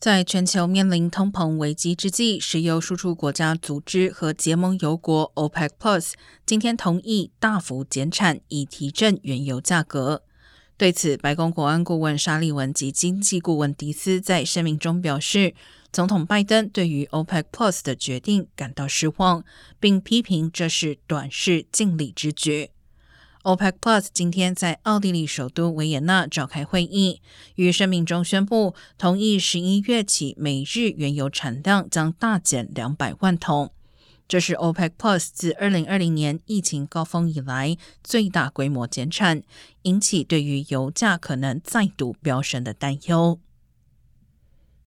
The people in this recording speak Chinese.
在全球面临通膨危机之际，石油输出国家组织和结盟油国 OPEC Plus 今天同意大幅减产，以提振原油价格。对此，白宫国安顾问沙利文及经济顾问迪斯在声明中表示，总统拜登对于 OPEC Plus 的决定感到失望，并批评这是短视尽力之举。OPEC Plus 今天在奥地利首都维也纳召开会议，于声明中宣布同意十一月起每日原油产量将大减两百万桶，这是 OPEC Plus 自二零二零年疫情高峰以来最大规模减产，引起对于油价可能再度飙升的担忧。